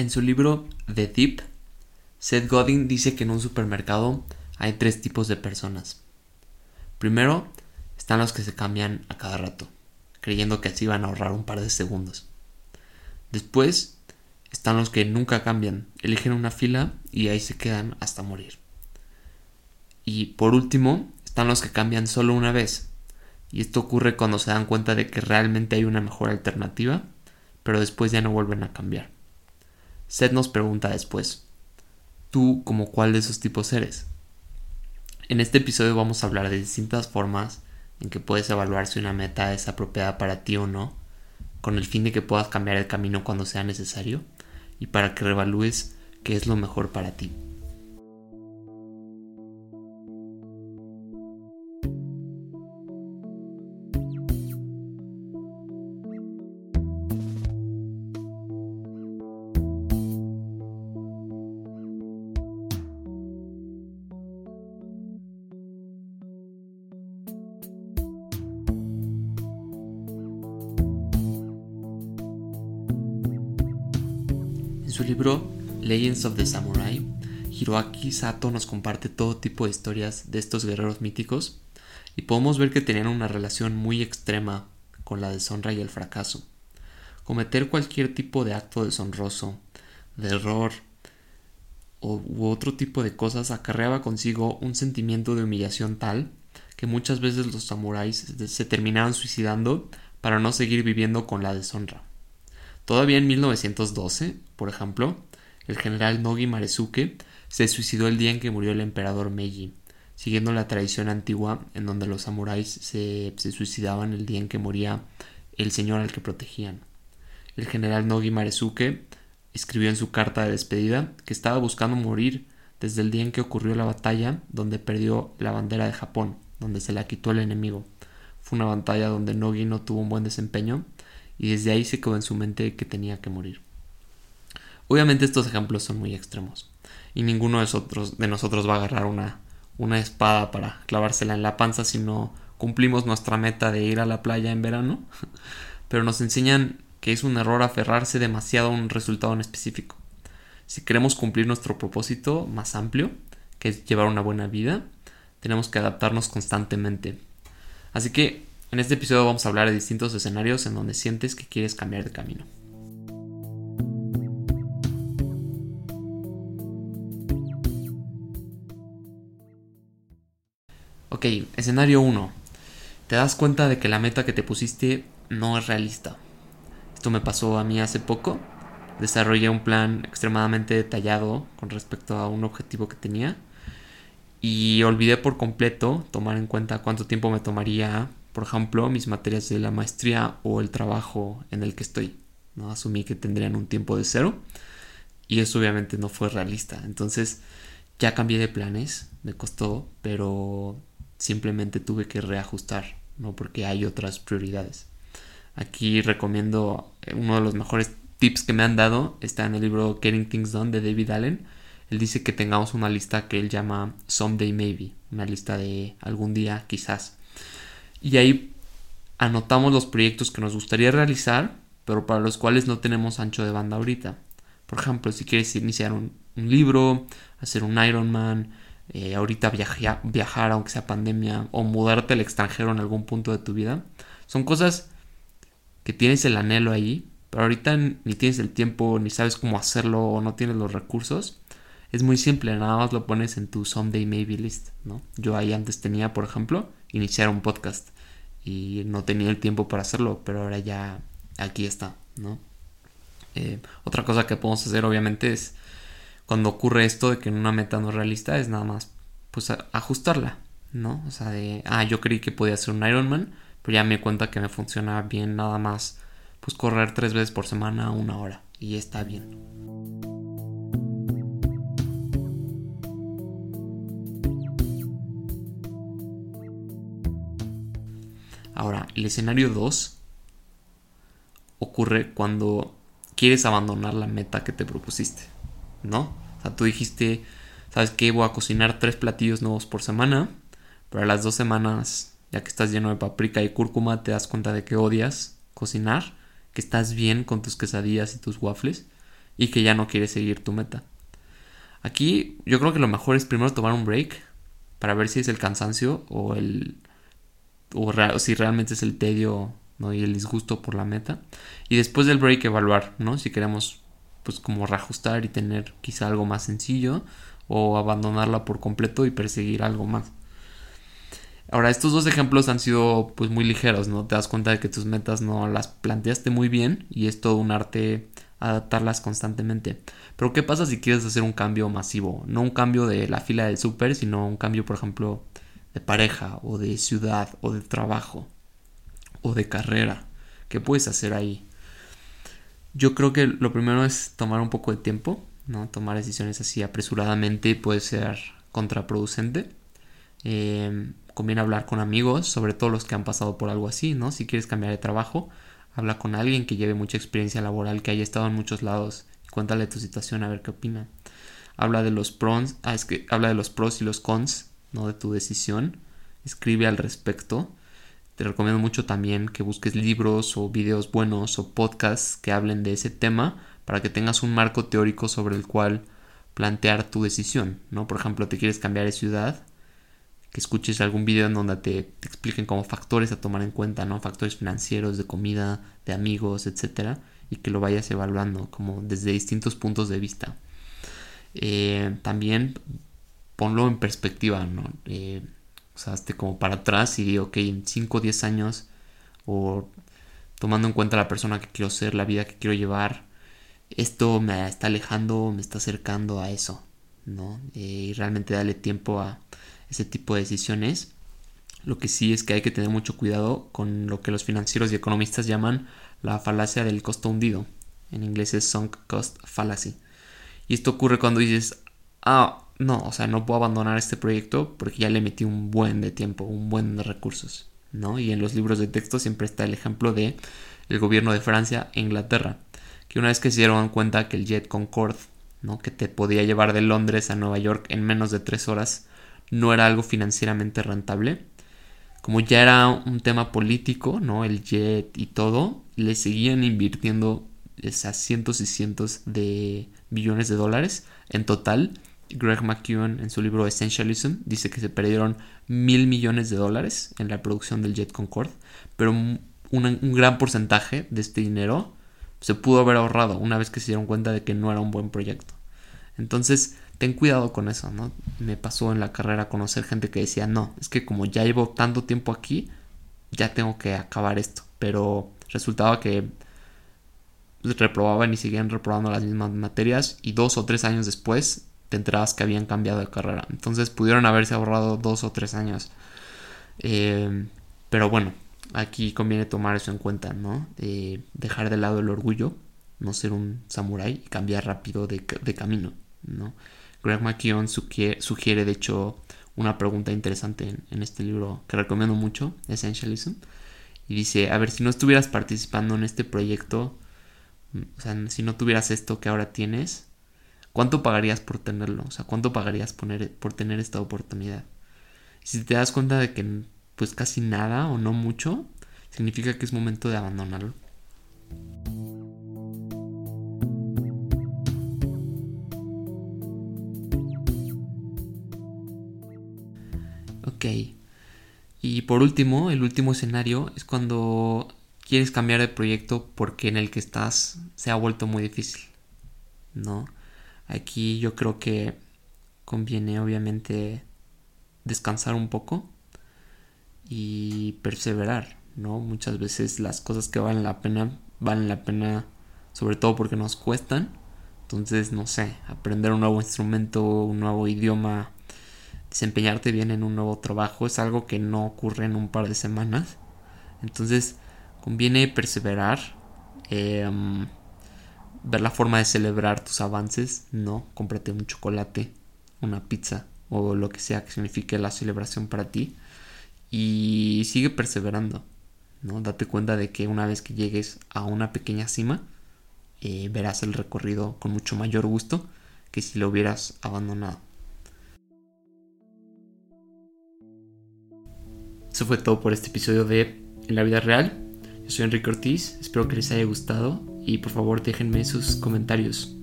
En su libro The Deep, Seth Godin dice que en un supermercado hay tres tipos de personas. Primero, están los que se cambian a cada rato, creyendo que así van a ahorrar un par de segundos. Después, están los que nunca cambian, eligen una fila y ahí se quedan hasta morir. Y por último, están los que cambian solo una vez. Y esto ocurre cuando se dan cuenta de que realmente hay una mejor alternativa, pero después ya no vuelven a cambiar. Seth nos pregunta después, ¿tú como cuál de esos tipos eres? En este episodio vamos a hablar de distintas formas en que puedes evaluar si una meta es apropiada para ti o no, con el fin de que puedas cambiar el camino cuando sea necesario y para que revalúes qué es lo mejor para ti. Su libro Legends of the Samurai, Hiroaki Sato nos comparte todo tipo de historias de estos guerreros míticos y podemos ver que tenían una relación muy extrema con la deshonra y el fracaso. Cometer cualquier tipo de acto deshonroso, de error o, u otro tipo de cosas acarreaba consigo un sentimiento de humillación tal que muchas veces los samuráis se terminaban suicidando para no seguir viviendo con la deshonra. Todavía en 1912, por ejemplo, el general Nogi Maresuke se suicidó el día en que murió el emperador Meiji, siguiendo la tradición antigua en donde los samuráis se, suicidaban el día en que moría el señor al que protegían. El general Nogi Maresuke escribió en su carta de despedida que estaba buscando morir desde el día en que ocurrió la batalla donde perdió la bandera de Japón, donde se la quitó el enemigo. Fue una batalla donde Nogi no tuvo un buen desempeño y desde ahí se quedó en su mente que tenía que morir. Obviamente estos ejemplos son muy extremos y ninguno de nosotros, de nosotros va a agarrar una, una espada para clavársela en la panza si no cumplimos nuestra meta de ir a la playa en verano, pero nos enseñan que es un error aferrarse demasiado a un resultado en específico. Si queremos cumplir nuestro propósito más amplio, que es llevar una buena vida, tenemos que adaptarnos constantemente. Así que en este episodio vamos a hablar de distintos escenarios en donde sientes que quieres cambiar de camino. Ok, escenario 1. Te das cuenta de que la meta que te pusiste no es realista. Esto me pasó a mí hace poco. Desarrollé un plan extremadamente detallado con respecto a un objetivo que tenía y olvidé por completo tomar en cuenta cuánto tiempo me tomaría por ejemplo, mis materias de la maestría o el trabajo en el que estoy. ¿no? Asumí que tendrían un tiempo de cero y eso obviamente no fue realista. Entonces ya cambié de planes, me costó, pero simplemente tuve que reajustar, ¿no? porque hay otras prioridades. Aquí recomiendo eh, uno de los mejores tips que me han dado, está en el libro Getting Things Done de David Allen. Él dice que tengamos una lista que él llama Someday Maybe, una lista de algún día quizás y ahí anotamos los proyectos que nos gustaría realizar, pero para los cuales no tenemos ancho de banda ahorita. Por ejemplo, si quieres iniciar un, libro, hacer un Ironman, eh, ahorita viajar aunque sea pandemia, o mudarte al extranjero en algún punto de tu vida, son cosas que tienes el anhelo ahí, pero ahorita ni tienes el tiempo, ni sabes cómo hacerlo, o no tienes los recursos. Es muy simple, nada más lo pones en tu Someday Maybe list, ¿no? Yo ahí antes tenía, por ejemplo, iniciar un podcast y no tenía el tiempo para hacerlo, pero ahora ya aquí está, ¿no? Eh, otra cosa que podemos hacer obviamente es cuando ocurre esto de que en una meta no realista es nada más pues ajustarla, ¿no? O sea, de, ah, yo creí que podía hacer un Ironman, pero ya me di cuenta que me funciona bien nada más pues correr tres veces por semana una hora y está bien. Ahora, el escenario 2 ocurre cuando quieres abandonar la meta que te propusiste, ¿no? O sea, tú dijiste, ¿sabes qué? Voy a cocinar tres platillos nuevos por semana, pero a las dos semanas, ya que estás lleno de paprika y cúrcuma, te das cuenta de que odias cocinar, que estás bien con tus quesadillas y tus waffles, y que ya no quieres seguir tu meta. Aquí yo creo que lo mejor es primero tomar un break para ver si es el cansancio o el o si realmente es el tedio ¿no? y el disgusto por la meta y después del break evaluar, ¿no? Si queremos pues como reajustar y tener quizá algo más sencillo o abandonarla por completo y perseguir algo más. Ahora, estos dos ejemplos han sido pues muy ligeros, ¿no? Te das cuenta de que tus metas no las planteaste muy bien y es todo un arte adaptarlas constantemente. Pero ¿qué pasa si quieres hacer un cambio masivo? No un cambio de la fila del súper, sino un cambio, por ejemplo, de pareja o de ciudad o de trabajo o de carrera. ¿Qué puedes hacer ahí? Yo creo que lo primero es tomar un poco de tiempo, ¿no? Tomar decisiones así apresuradamente puede ser contraproducente. Em, conviene hablar con amigos, sobre todo los que han pasado por algo así, ¿no? Si quieres cambiar de trabajo, habla con alguien que lleve mucha experiencia laboral, que haya estado en muchos lados, cuéntale tu situación a ver qué opina. Habla de los pros, ah, que habla de los pros y los cons, ¿no? De tu decisión. Escribe al respecto. Te recomiendo mucho también que busques libros o videos buenos o podcasts que hablen de ese tema para que tengas un marco teórico sobre el cual plantear tu decisión, ¿no? Por ejemplo, te quieres cambiar de ciudad, que escuches algún video en donde te, expliquen como factores a tomar en cuenta, ¿no? Factores financieros, de comida, de amigos, etcétera, y que lo vayas evaluando como desde distintos puntos de vista. Eh, también ponlo en perspectiva, ¿no? Eh, o sea, hazte como para atrás y ok, en 5 o 10 años, o tomando en cuenta la persona que quiero ser, la vida que quiero llevar, esto me está alejando, me está acercando a eso, ¿no? Eh, y realmente darle tiempo a ese tipo de decisiones. Lo que sí es que hay que tener mucho cuidado con lo que los financieros y economistas llaman la falacia del costo hundido. En inglés es sunk cost fallacy. Y esto ocurre cuando dices, ah, no, o sea, no puedo abandonar este proyecto porque ya le metí un buen de tiempo, un buen de recursos, ¿no? Y en los libros de texto siempre está el ejemplo de el gobierno de Francia e Inglaterra, que una vez que se dieron cuenta que el jet Concorde, ¿no? Que te podía llevar de Londres a Nueva York en menos de tres horas, no era algo financieramente rentable. Como ya era un tema político, ¿no? El jet y todo, le seguían invirtiendo esas cientos y cientos de billones de dólares en total. Greg McKeown en su libro Essentialism dice que se perdieron mil millones de dólares en la producción del Jet Concorde, pero un, un gran porcentaje de este dinero se pudo haber ahorrado una vez que se dieron cuenta de que no era un buen proyecto. Entonces, ten cuidado con eso, ¿no? Me pasó en la carrera conocer gente que decía, no, es que como ya llevo tanto tiempo aquí, ya tengo que acabar esto. Pero resultaba que reprobaban y seguían reprobando las mismas materias y dos o tres años después te enterabas que habían cambiado de carrera. Entonces pudieron haberse ahorrado dos o tres años. Eh, pero bueno, aquí conviene tomar eso en cuenta, ¿no? Eh, dejar de lado el orgullo, no ser un samurái y cambiar rápido de, de camino, ¿no? Greg McKeown sugiere, de hecho, una pregunta interesante en, este libro que recomiendo mucho, Essentialism. Y dice, a ver, si no estuvieras participando en este proyecto, mm, o sea, si no tuvieras esto que ahora tienes, ¿cuánto pagarías por tenerlo? O sea, ¿cuánto pagarías por tener esta oportunidad? Si te das cuenta de que pues casi nada o no mucho, significa que es momento de abandonarlo. Ok. Y por último, el último escenario es cuando quieres cambiar de proyecto porque en el que estás se ha vuelto muy difícil. ¿No? Aquí yo creo que conviene obviamente descansar un poco y perseverar, ¿no? Muchas veces las cosas que valen la pena valen la pena sobre todo porque nos cuestan. Entonces, no sé, aprender un nuevo instrumento, un nuevo idioma, desempeñarte bien en un nuevo trabajo es algo que no ocurre en un par de semanas. Entonces conviene perseverar, em, ver la forma de celebrar tus avances, no, cómprate un chocolate, una pizza o lo que sea que signifique la celebración para ti y sigue perseverando, ¿no? Date cuenta de que una vez que llegues a una pequeña cima, eh, verás el recorrido con mucho mayor gusto que si lo hubieras abandonado. Eso fue todo por este episodio de En la vida real. Yo soy Enrique Ortiz, espero que les haya gustado y por favor déjenme sus comentarios.